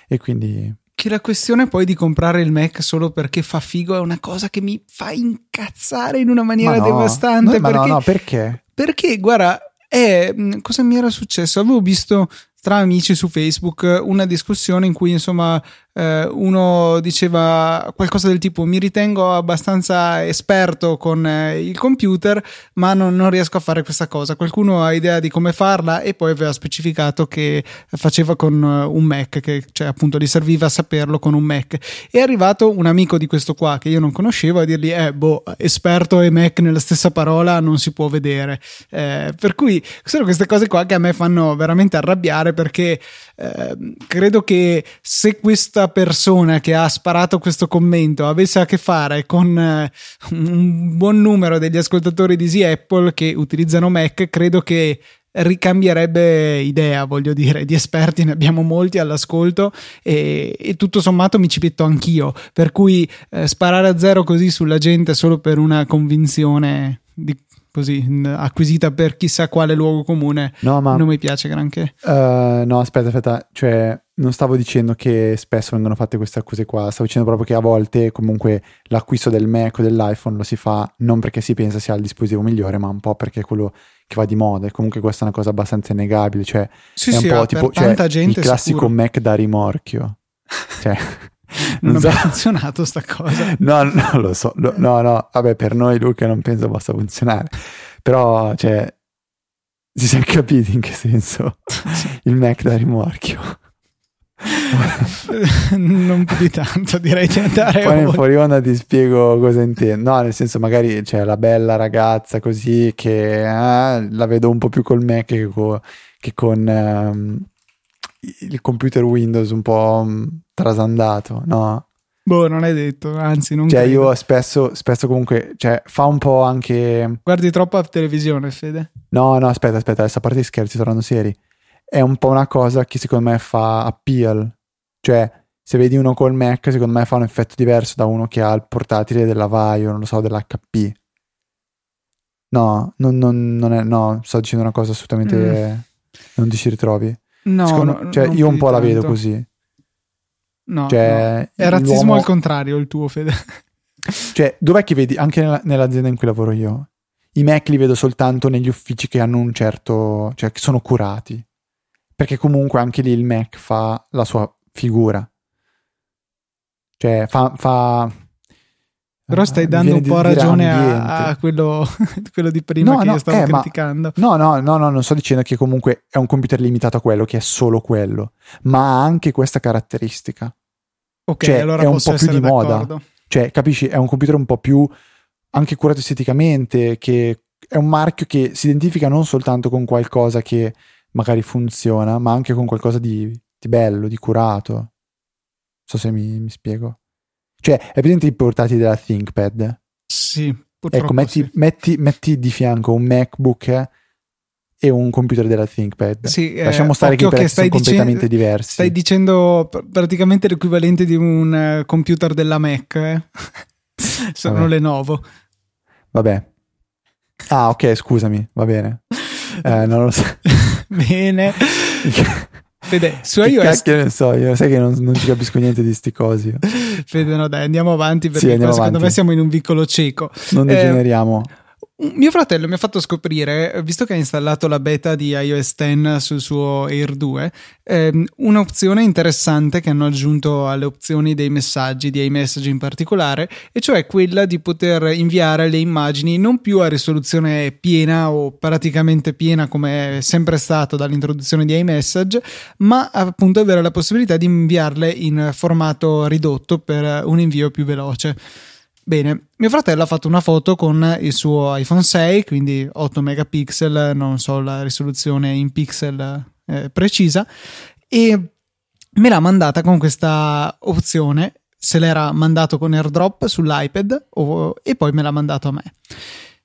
e quindi che la questione poi di comprare il Mac solo perché fa figo è una cosa che mi fa incazzare in una maniera no, devastante. No, perché, no, no, perché? Perché, guarda, è, cosa mi era successo? Avevo visto tra amici su Facebook una discussione in cui insomma eh, uno diceva qualcosa del tipo mi ritengo abbastanza esperto con eh, il computer ma non, non, riesco a fare questa cosa qualcuno ha idea di come farla e poi aveva specificato che faceva con uh, un Mac che cioè appunto gli serviva saperlo con un Mac. È arrivato un amico di questo qua che io non conoscevo a dirgli eh boh esperto e Mac nella stessa parola non si può vedere eh, per cui sono queste cose qua che a me fanno veramente arrabbiare perché eh, credo che se questa persona che ha sparato questo commento avesse a che fare con eh, un buon numero degli ascoltatori di Easy Apple che utilizzano Mac, credo che ricambierebbe idea, voglio dire, di esperti ne abbiamo molti all'ascolto e, e tutto sommato mi ci petto anch'io, per cui eh, sparare a zero così sulla gente solo per una convinzione di, così acquisita per chissà quale luogo comune no, ma, non mi piace granché. Uh, no, aspetta, aspetta, cioè non stavo dicendo che spesso vengono fatte queste accuse qua, stavo dicendo proprio che a volte comunque l'acquisto del Mac o dell'iPhone lo si fa non perché si pensa sia il dispositivo migliore, ma un po' perché è quello che va di moda e comunque questa è una cosa abbastanza innegabile, cioè sì, è un sì, po' tipo cioè, il classico sicuro. Mac da rimorchio. Cioè, non, non so. ha funzionato sta cosa. No, non lo so. No, no, no, vabbè, per noi Luca non penso possa funzionare. Però, cioè, si siamo capiti in che senso il Mac da rimorchio. non più di tanto, direi di andare Poi in fuori onda ti spiego cosa intendo. No, nel senso, magari c'è la bella ragazza così che eh, la vedo un po' più col Mac che, co- che con um, il computer Windows un po' um, trasandato, no? Boh, non è detto, anzi, non Cioè, credo. io spesso, spesso comunque, cioè, fa un po' anche. Guardi troppa televisione, Fede? No, no, aspetta, aspetta, adesso a parte gli scherzi, tornando seri è un po' una cosa che secondo me fa appeal. Cioè, se vedi uno col Mac, secondo me fa un effetto diverso da uno che ha il portatile della Vaio, non lo so, dell'HP. No, non, non, non è, no, sto dicendo una cosa assolutamente... Mm. Non ti ci ritrovi? No, secondo, no cioè, io un po' la vedo così. No, cioè, no. è razzismo al contrario il tuo, Fede. Cioè, dov'è che vedi, anche nella, nell'azienda in cui lavoro io, i Mac li vedo soltanto negli uffici che hanno un certo, cioè che sono curati perché comunque anche lì il Mac fa la sua figura. Cioè, fa, fa Però stai dando un po' ragione a, a quello, quello, di prima no, che no, io stavo eh, criticando. Ma, no, no, no, no, non sto dicendo che comunque è un computer limitato a quello, che è solo quello, ma ha anche questa caratteristica. Ok, cioè, allora è un po' più di d'accordo. moda. Cioè, capisci? È un computer un po' più anche curato esteticamente, che è un marchio che si identifica non soltanto con qualcosa che magari funziona, ma anche con qualcosa di, di bello, di curato. Non so se mi, mi spiego. Cioè, è presente i portati della ThinkPad? Sì, Ecco, metti, sì. metti, metti, di fianco un MacBook e un computer della ThinkPad. Sì, eh, Lasciamo stare che i prezzi sono completamente diversi. Stai dicendo praticamente l'equivalente di un uh, computer della Mac, eh? sono Vabbè. Lenovo. Vabbè. Ah, ok, scusami, va bene. Eh, non lo so. bene. Fede, su che iOS cacchio ne so io, sai che non, non ci capisco niente di sti cosi. Fede, no dai, andiamo avanti perché Sì, andiamo secondo avanti. me siamo in un vicolo cieco. Non Eh, degeneriamo. Mio fratello mi ha fatto scoprire, visto che ha installato la beta di iOS 10 sul suo Air 2, ehm, un'opzione interessante che hanno aggiunto alle opzioni dei messaggi, di iMessage in particolare, e cioè quella di poter inviare le immagini non più a risoluzione piena o praticamente piena come è sempre stato dall'introduzione di iMessage, ma appunto avere la possibilità di inviarle in formato ridotto per un invio più veloce. Bene, mio fratello ha fatto una foto con il suo iPhone 6, quindi 8 megapixel, non so la risoluzione in pixel eh, precisa, e me l'ha mandata con questa opzione. Se l'era mandato con AirDrop sull'iPad o- e poi me l'ha mandato a me.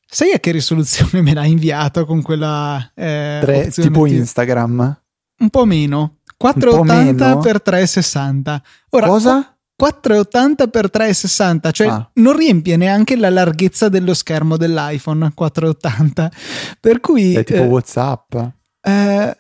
Sai a che risoluzione me l'ha inviato con quella eh, Tre- opzione tipo di- Instagram. Un po' meno. po' 480 meno? per 360. Ora, Cosa? 480 x 360, cioè Ah. non riempie neanche la larghezza dello schermo dell'iPhone 480. Per cui È tipo eh, WhatsApp. eh,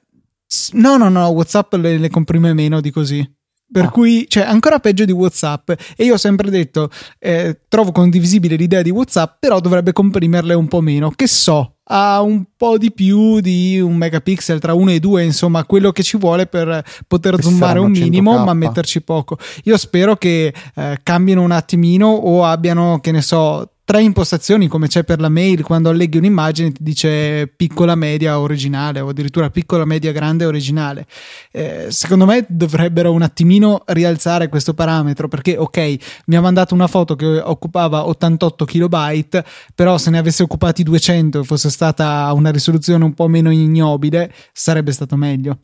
no, no, no, WhatsApp le, le comprime meno di così. Per Ah. cui, cioè, ancora peggio di WhatsApp. E io ho sempre detto: eh, trovo condivisibile l'idea di WhatsApp, però dovrebbe comprimerle un po' meno. Che so, ha un po' di più di un megapixel tra 1 e 2, insomma, quello che ci vuole per poter zoomare un minimo, 100K. ma metterci poco. Io spero che eh, cambino un attimino o abbiano, che ne so, tre impostazioni come c'è per la mail quando alleghi un'immagine ti dice piccola media originale o addirittura piccola media grande originale Eh, secondo me dovrebbero un attimino rialzare questo parametro perché ok mi ha mandato una foto che occupava 88 kilobyte però se ne avesse occupati 200 e fosse stata una risoluzione un po' meno ignobile sarebbe stato meglio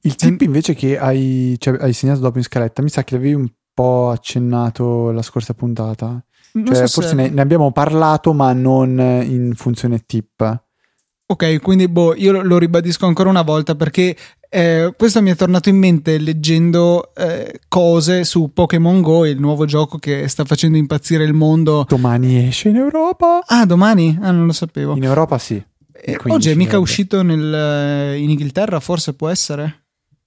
Il tip invece che hai, cioè, hai segnato dopo in scaletta, mi sa che l'avevi un po' accennato la scorsa puntata. Cioè, so forse se- ne, ne abbiamo parlato, ma non in funzione tip. Ok, quindi boh, io lo- ribadisco ancora una volta perché eh, questo mi è tornato in mente leggendo eh, cose su Pokémon Go, il nuovo gioco che sta facendo impazzire il mondo. Domani esce in Europa. Ah, domani? Ah, non lo sapevo. In Europa sì. Eh, il 15 oggi è mica uscito nel, eh, in Inghilterra, forse può essere?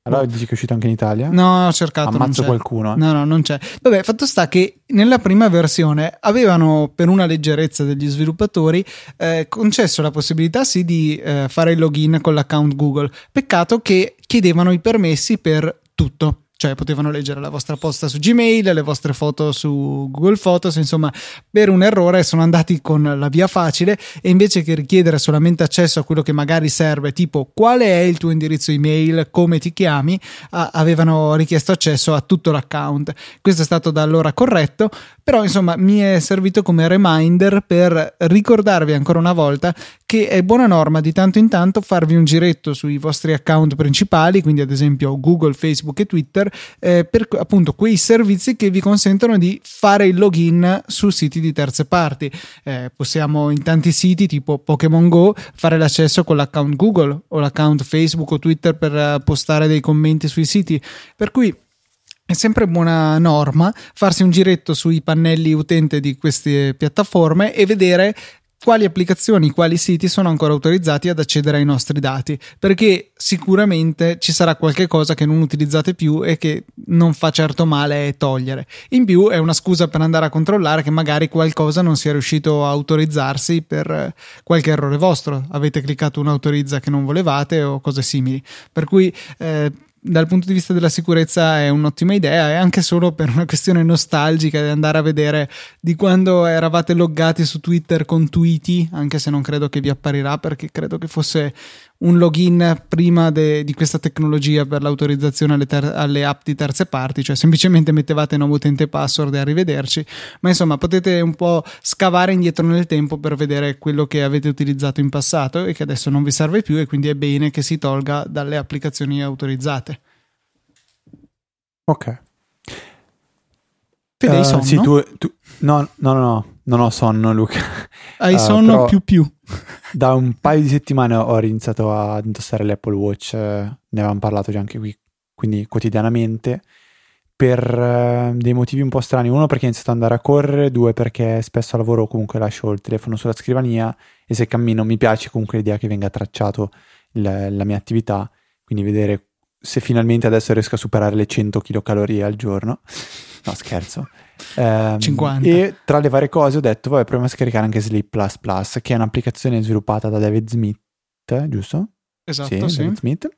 Allora dici che è uscito anche in Italia? No, ho cercato. Ammazzo qualcuno. eh. No, no, non c'è. Vabbè, fatto sta che nella prima versione avevano, per una leggerezza degli sviluppatori, eh, concesso la possibilità sì di eh, fare il login con l'account Google. Peccato che chiedevano i permessi per tutto. Cioè, potevano leggere la vostra posta su Gmail, le vostre foto su Google Photos, insomma, per un errore sono andati con la via facile e invece che richiedere solamente accesso a quello che magari serve, tipo qual è il tuo indirizzo email, come ti chiami, a- avevano richiesto accesso a tutto l'account. Questo è stato da allora corretto, però insomma mi è servito come reminder per ricordarvi ancora una volta che è buona norma di tanto in tanto farvi un giretto sui vostri account principali, quindi ad esempio Google, Facebook e Twitter, eh, per appunto quei servizi che vi consentono di fare il login su siti di terze parti. Eh, possiamo in tanti siti tipo Pokémon Go fare l'accesso con l'account Google o l'account Facebook o Twitter per eh, postare dei commenti sui siti. Per cui è sempre buona norma farsi un giretto sui pannelli utente di queste piattaforme e vedere quali applicazioni, quali siti sono ancora autorizzati ad accedere ai nostri dati, perché sicuramente ci sarà qualche cosa che non utilizzate più e che non fa certo male togliere. In più è una scusa per andare a controllare che magari qualcosa non sia riuscito a autorizzarsi per eh, qualche errore vostro, avete cliccato un autorizza che non volevate o cose simili. Per cui eh, dal punto di vista della sicurezza è un'ottima idea e anche solo per una questione nostalgica di andare a vedere di quando eravate loggati su Twitter con Tweety, anche se non credo che vi apparirà perché credo che fosse un login prima de, di questa tecnologia per l'autorizzazione alle, ter- alle, app di terze parti, cioè semplicemente mettevate nuovo utente password e arrivederci, ma insomma potete un po' scavare indietro nel tempo per vedere quello che avete utilizzato in passato e che adesso non vi serve più e quindi è bene che si tolga dalle applicazioni autorizzate. Ok. Fede, uh, sonno? Sì, tu, tu, no, no, no, no, non ho sonno Luca. Hai uh, sonno più più. Da un paio di settimane ho iniziato ad indossare l'Apple Watch, ne avevamo parlato già anche qui, quindi quotidianamente, per dei motivi un po' strani. Uno perché ho iniziato ad andare a correre, due perché spesso al lavoro comunque lascio il telefono sulla scrivania e se cammino mi piace comunque l'idea che venga tracciato il, la mia attività, quindi vedere se finalmente adesso riesco a superare le 100 kcal al giorno. No, scherzo. Um, 50. E tra le varie cose ho detto, vabbè, proviamo a scaricare anche Sleep Plus Plus, che è un'applicazione sviluppata da David Smith, giusto? Esatto, sì. sì. David Smith,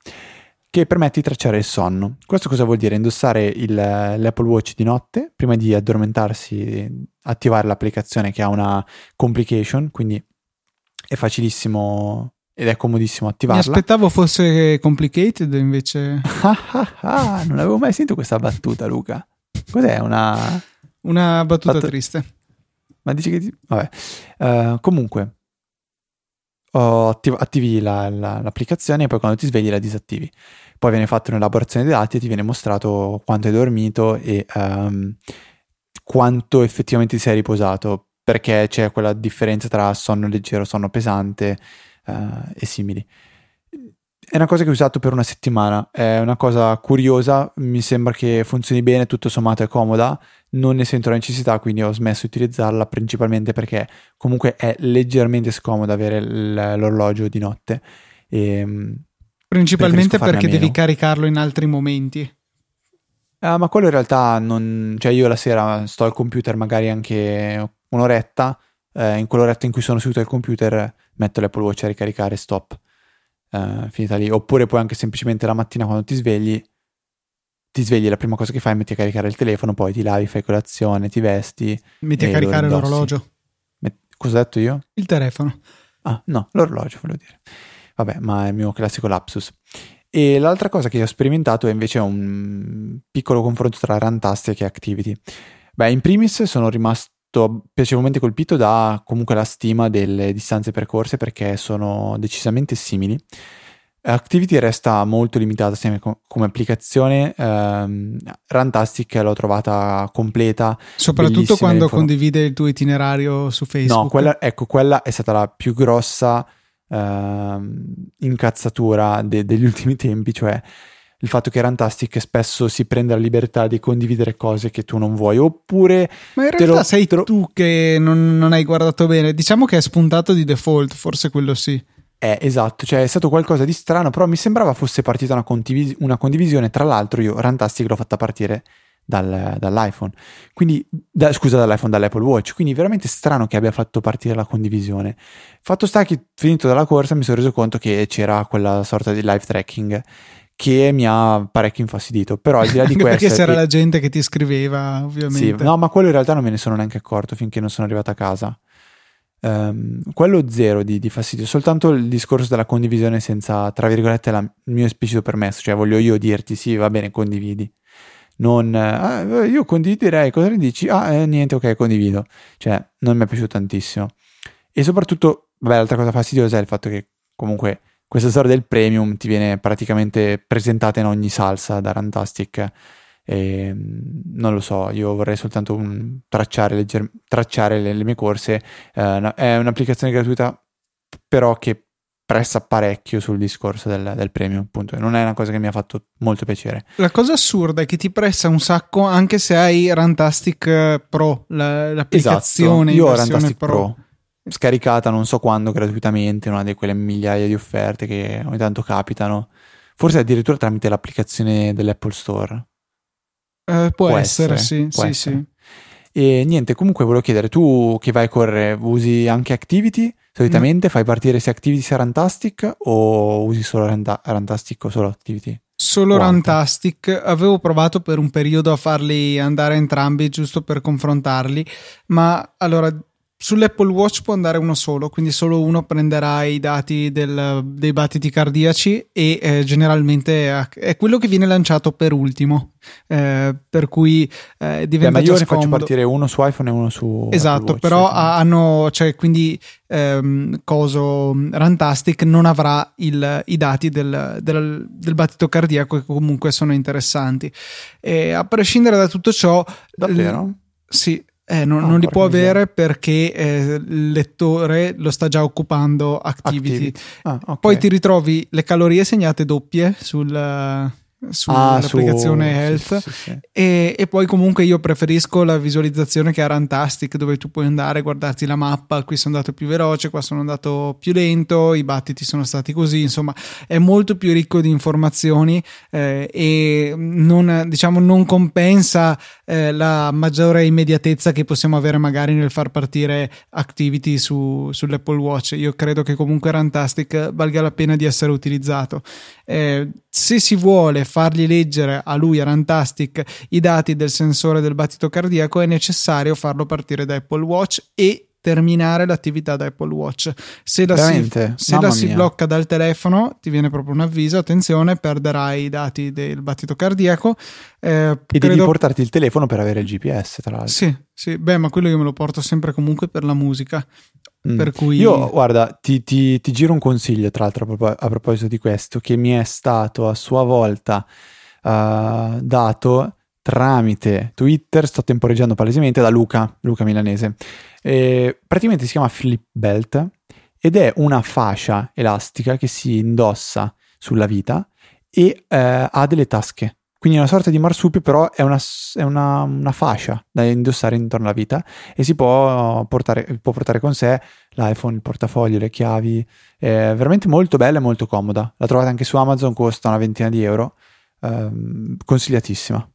che permette di tracciare il sonno. Questo cosa vuol dire? Indossare il, l'Apple Watch di notte, prima di addormentarsi, attivare l'applicazione che ha una complication, quindi è facilissimo ed è comodissimo attivarla. Mi aspettavo fosse complicated invece. non avevo mai sentito questa battuta, Luca. Cos'è una... Una battuta Battu... triste. Ma dici che... Ti... Vabbè. Uh, comunque, attiv- attivi la, la, l'applicazione e poi quando ti svegli la disattivi. Poi viene fatta un'elaborazione dei dati e ti viene mostrato quanto hai dormito e um, quanto effettivamente ti sei riposato, perché c'è quella differenza tra sonno leggero, sonno pesante uh, e simili. È una cosa che ho usato per una settimana, è una cosa curiosa, mi sembra che funzioni bene, tutto sommato è comoda, non ne sento la necessità, quindi ho smesso di utilizzarla principalmente perché comunque è leggermente scomodo avere l'orologio di notte. E, mm, principalmente perché devi caricarlo in altri momenti. Ah, ma quello in realtà non... cioè io la sera sto al computer magari anche un'oretta, eh, in quell'oretta in cui sono seduto al computer metto l'Apple Watch a ricaricare stop. Uh, finita lì. Oppure puoi anche semplicemente la mattina quando ti svegli, ti svegli, la prima cosa che fai è metti a caricare il telefono, poi ti lavi, fai colazione, ti vesti. Metti a caricare lo l'orologio. Met- cosa ho detto io? Il telefono. Ah, no, l'orologio volevo dire. Vabbè, ma è il mio classico lapsus. E l'altra cosa che ho sperimentato è invece un piccolo confronto tra Rantastic e Activity. Beh, in primis sono rimasto piacevolmente colpito da comunque la stima delle distanze percorse perché sono decisamente simili. Activity resta molto limitata come applicazione, ehm, Rantastic l'ho trovata completa. Soprattutto quando inform- condivide il tuo itinerario su Facebook. No, quella, ecco, quella è stata la più grossa ehm, incazzatura de- degli ultimi tempi, cioè il fatto che Rantastic spesso si prende la libertà di condividere cose che tu non vuoi, oppure... Ma in realtà sei lo... tu che non, non, hai guardato bene, diciamo che è spuntato di default, forse quello sì. Eh, esatto, cioè è stato qualcosa di strano, però mi sembrava fosse partita una, condivis- una condivisione, tra l'altro io Rantastic l'ho fatta partire dal, dall'iPhone, quindi, da, scusa dall'iPhone, dall'Apple Watch, quindi veramente strano che abbia fatto partire la condivisione. Fatto sta che finito dalla corsa mi sono reso conto che c'era quella sorta di live tracking che mi ha parecchio infastidito. Però al di là di questo. Perché c'era e... la gente che ti scriveva, ovviamente. Sì, no, ma quello in realtà non me ne sono neanche accorto finché non sono arrivato a casa. Um, quello zero di, di, fastidio, soltanto il discorso della condivisione senza, tra virgolette, la, il mio esplicito permesso, cioè voglio io dirti sì, va bene, condividi. Non, ah, io condividerei, cosa ne dici? Ah, eh, niente, ok, condivido. Cioè, non mi è piaciuto tantissimo. E soprattutto, vabbè, l'altra cosa fastidiosa è il fatto che comunque questa storia del premium ti viene praticamente presentata in ogni salsa da Rantastic. E, non lo so, io vorrei soltanto un, tracciare, legger, tracciare le, le, mie corse. Eh, è un'applicazione gratuita, però che pressa parecchio sul discorso del, del premium, appunto. Non è una cosa che mi ha fatto molto piacere. La cosa assurda è che ti pressa un sacco anche se hai Rantastic Pro, la, l'applicazione. Esatto. Io ho Rantastic Pro. Pro scaricata non so quando gratuitamente, una di quelle migliaia di offerte che ogni tanto capitano, forse addirittura tramite l'applicazione dell'Apple Store. Eh, può, può, essere, essere sì, può sì, essere. sì. E niente, comunque volevo chiedere, tu che vai a correre, usi anche Activity? Solitamente mm. fai partire sia Activity sia Rantastic o usi solo Rantastic o solo Activity? Solo Rantastic, avevo provato per un periodo a farli andare entrambi giusto per confrontarli, ma allora Sull'Apple Watch può andare uno solo, quindi solo uno prenderà i dati del, dei battiti cardiaci e eh, generalmente è, quello che viene lanciato per ultimo, eh, per cui eh, diventa Beh, ma io ne faccio partire uno su iPhone e uno su Esatto, Watch, però hanno, cioè, quindi ehm, coso Rantastic non avrà il, i dati del, del, del, battito cardiaco che comunque sono interessanti. E a prescindere da tutto ciò... Davvero? L- sì, eh, non, oh, non li può avere perché eh, il lettore lo sta già occupando Activity. Activity. Ah, okay. Poi ti ritrovi le calorie segnate doppie sul, sull'applicazione ah, Health sì, sì, sì, e, e, poi comunque io preferisco la visualizzazione che ha Rantastic dove tu puoi andare a guardarti la mappa. Qui sono andato più veloce qua sono andato più lento i battiti sono stati così. Insomma è molto più ricco di informazioni eh, e non, diciamo, non compensa eh, la maggiore immediatezza che possiamo avere magari nel far partire Activity su, sull'Apple Watch. Io credo che comunque Rantastic valga la pena di essere utilizzato. Eh, se si vuole fargli leggere a lui, a Rantastic, i dati del sensore del battito cardiaco, è necessario farlo partire da Apple Watch e terminare l'attività da Apple Watch. Se la, si, se la si, blocca dal telefono, ti viene proprio un avviso: attenzione, perderai i dati del battito cardiaco. Eh, e credo... devi portarti il telefono per avere il GPS, tra l'altro. Sì, sì, beh, ma quello io me lo porto sempre comunque per la musica. Mm. Per cui... Io, guarda, ti, ti, ti, giro un consiglio, tra l'altro, a proposito di questo, che mi è stato a sua volta uh, dato tramite Twitter, sto temporeggiando palesemente, da Luca, Luca Milanese. E praticamente si chiama Flip Belt ed è una fascia elastica che si indossa sulla vita e eh, ha delle tasche. Quindi è una sorta di marsupio, però è una, è una, una fascia da indossare intorno alla vita e si può portare, può portare, con sé l'iPhone, il portafoglio, le chiavi. È veramente molto bella e molto comoda. La trovate anche su Amazon, costa una ventina di euro. Ehm, consigliatissima.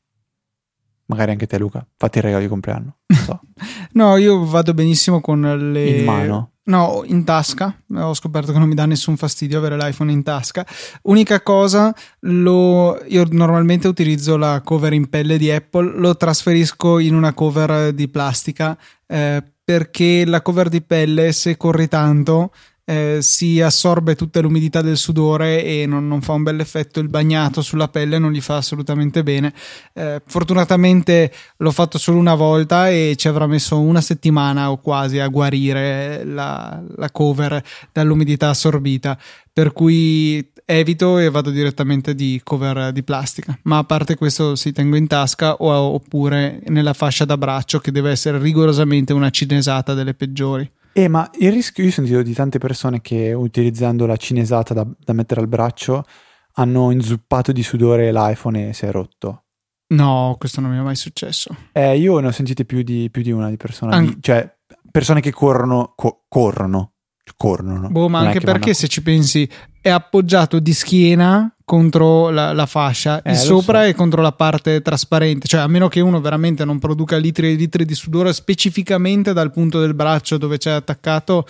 Magari anche te, Luca. Fatti il regalo di compleanno. So. no, io vado benissimo con le. In mano. No, in tasca. Ho scoperto che non mi dà nessun fastidio avere l'iPhone in tasca. Unica cosa, lo, io normalmente utilizzo la cover in pelle di Apple, lo trasferisco in una cover di plastica eh, perché la cover di pelle, se corri tanto, eh, si assorbe tutta l'umidità del sudore e non, non, fa un bel effetto. Il bagnato sulla pelle non gli fa assolutamente bene. Eh, fortunatamente l'ho fatto solo una volta e ci avrà messo una settimana o quasi a guarire la, la cover dall'umidità assorbita. Per cui evito e vado direttamente di cover di plastica. Ma a parte questo si tengo in tasca o, oppure nella fascia da braccio che deve essere rigorosamente una cinesata delle peggiori eh, ma il rischio, io ho sentito di tante persone che utilizzando la cinesata da, da mettere al braccio hanno inzuppato di sudore l'iPhone e si è rotto. No, questo non mi è mai successo. Eh, io ne ho sentite più di, più di una di persone, An- di, cioè persone che corrono, co- corrono, corrono. Boh, ma non anche perché vanno... se ci pensi è appoggiato di schiena contro la, la fascia, eh, il sopra so. e contro la parte trasparente, cioè a meno che uno veramente non produca litri e litri di sudore specificamente dal punto del braccio dove c'è attaccato,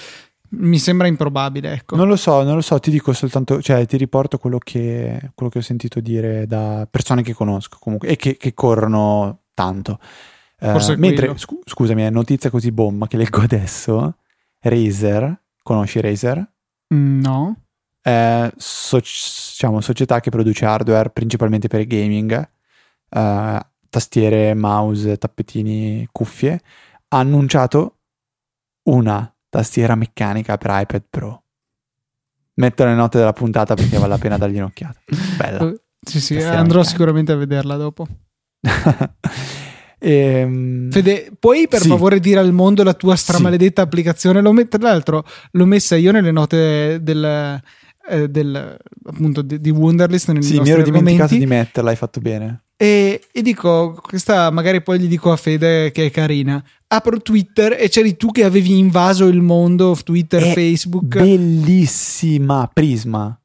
mi sembra improbabile. Ecco. Non lo so, non lo so, ti dico soltanto, cioè ti riporto quello che, quello che ho sentito dire da persone che conosco comunque e che, che corrono tanto. Uh, mentre, scu- scusami, è notizia così bomba che leggo adesso, Razer, conosci Razer? Mm, no eh, so- diciamo, società che produce hardware principalmente per il gaming, eh, tastiere, mouse, tappetini, cuffie, ha annunciato una tastiera meccanica per iPad Pro. Metto le note della puntata perché vale la pena dargli un'occhiata. Bella. Sì, sì, tastiera andrò meccanica. sicuramente a vederla dopo. Ehm, Fede, puoi per sì. favore dire al mondo la tua stramaledetta sì. applicazione? L'ho met- tra l'altro l'ho messa io nelle note del, eh, del, appunto di, di Wunderlist. Sì, mi ero dimenticato di metterla, hai fatto bene. E, e, dico, questa magari poi gli dico a Fede che è carina. Apro Twitter e c'eri tu che avevi invaso il mondo Twitter, è Facebook. Bellissima, Prisma.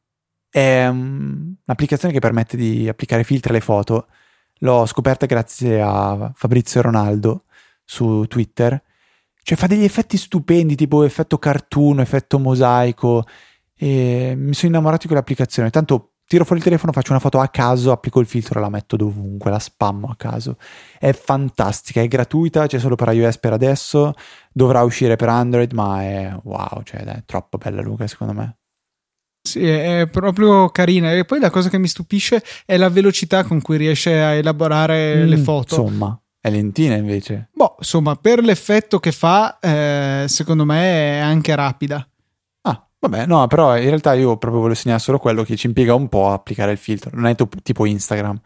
È um, un'applicazione che permette di applicare filtri alle foto. L'ho scoperta grazie a Fabrizio Ronaldo su Twitter. Cioè fa degli effetti stupendi, tipo effetto cartoon, effetto mosaico e mi sono innamorato di quell'applicazione. Tanto tiro fuori il telefono, faccio una foto a caso, applico il filtro e la metto dovunque, la spammo a caso. È fantastica, è gratuita, c'è solo per iOS per adesso, dovrà uscire per Android, ma è wow, cioè è troppo bella Luca secondo me. Sì, è proprio carina. E poi la cosa che mi stupisce è la velocità con cui riesce a elaborare mm, le foto. Insomma, è lentina invece. Boh, insomma, per l'effetto che fa, eh, secondo me è anche rapida. Vabbè, no, però in realtà io proprio volevo segnare solo quello che ci impiega un po' a applicare il filtro. Non è tipo Instagram,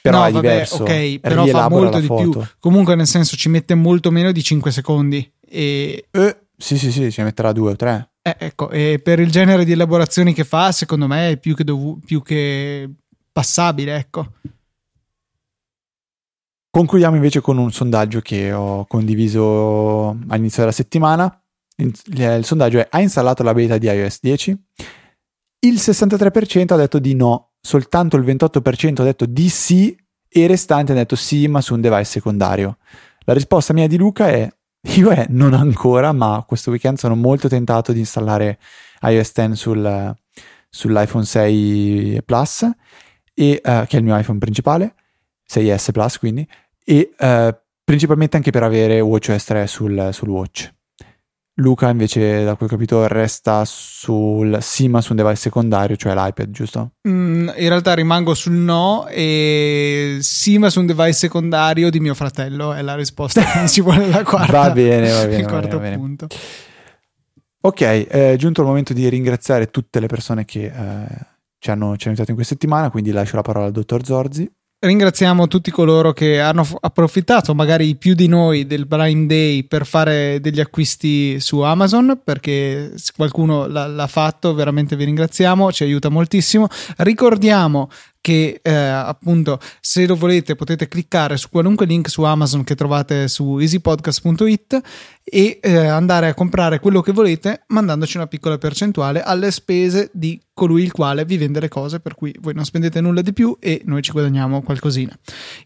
però no, è vabbè, diverso. Ok, però fa molto di foto. più. Comunque, nel senso, ci mette molto meno di 5 secondi. E... Eh, sì, sì, sì, ci metterà 2 o 3. Eh, ecco, e per il genere di elaborazioni che fa, secondo me è più che, dovu- più che passabile, ecco. Concludiamo invece con un sondaggio che ho condiviso all'inizio della settimana. Il sondaggio è: hai installato la beta di iOS 10? Il 63% ha detto di no, soltanto il 28% ha detto di sì e il restante ha detto sì, ma su un device secondario. La risposta mia di Luca è io è non ancora, ma questo weekend sono molto tentato di installare iOS 10 sul, sull'iPhone 6 Plus, e, uh, che è il mio iPhone principale, 6S Plus quindi, e uh, principalmente anche per avere WatchOS 3 sul, sul Watch. Luca invece, da quel capito, resta sul sì, ma su un device secondario, cioè l'iPad, giusto? Mm, in realtà rimango sul no e sì, ma su un device secondario di mio fratello è la risposta ci vuole la quarta. Va bene, va bene. Il quarto bene, punto. Ok, è giunto il momento di ringraziare tutte le persone che eh, ci, hanno, ci hanno aiutato in questa settimana, quindi lascio la parola al dottor Zorzi. Ringraziamo tutti coloro che hanno approfittato, magari più di noi, del Prime Day per fare degli acquisti su Amazon, perché se qualcuno l'ha, l'ha fatto, veramente vi ringraziamo, ci aiuta moltissimo. Ricordiamo che eh, appunto se lo volete potete cliccare su qualunque link su Amazon che trovate su easypodcast.it e eh, andare a comprare quello che volete mandandoci una piccola percentuale alle spese di colui il quale vi vende le cose per cui voi non spendete nulla di più e noi ci guadagniamo qualcosina.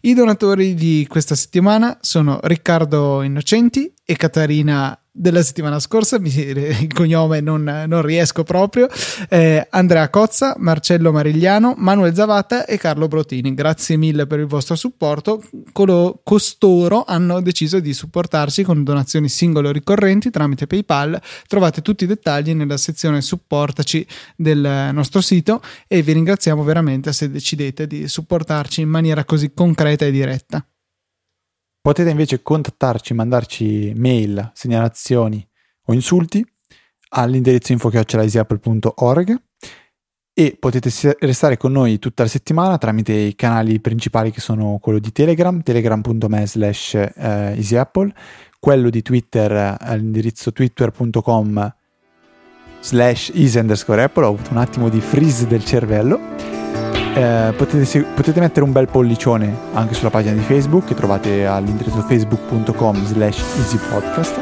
I donatori di questa settimana sono Riccardo Innocenti e Caterina della settimana scorsa, il cognome non, non riesco proprio, eh, Andrea Cozza, Marcello Marigliano, Manuel Zavata e Carlo Brotini. Grazie mille per il vostro supporto. Colo, costoro hanno deciso di supportarci con donazioni singole o ricorrenti tramite PayPal. Trovate tutti i dettagli nella sezione supportaci del nostro sito e vi ringraziamo veramente se decidete di supportarci in maniera così concreta e diretta. Potete invece contattarci, mandarci mail, segnalazioni o insulti all'indirizzo info.easyapple.org e potete restare con noi tutta la settimana tramite i canali principali che sono quello di Telegram, telegram.me slash eh, easyapple, quello di Twitter all'indirizzo twitter.com slash easy underscore apple, ho avuto un attimo di freeze del cervello eh, potete, potete, mettere un bel pollicione anche sulla pagina di Facebook che trovate all'indirizzo facebook.com slash easypodcast.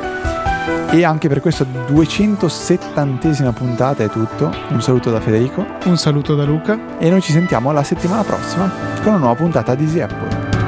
E anche per questa 270esima puntata è tutto. Un saluto da Federico. Un saluto da Luca. E noi ci sentiamo la settimana prossima con una nuova puntata di Easy Apple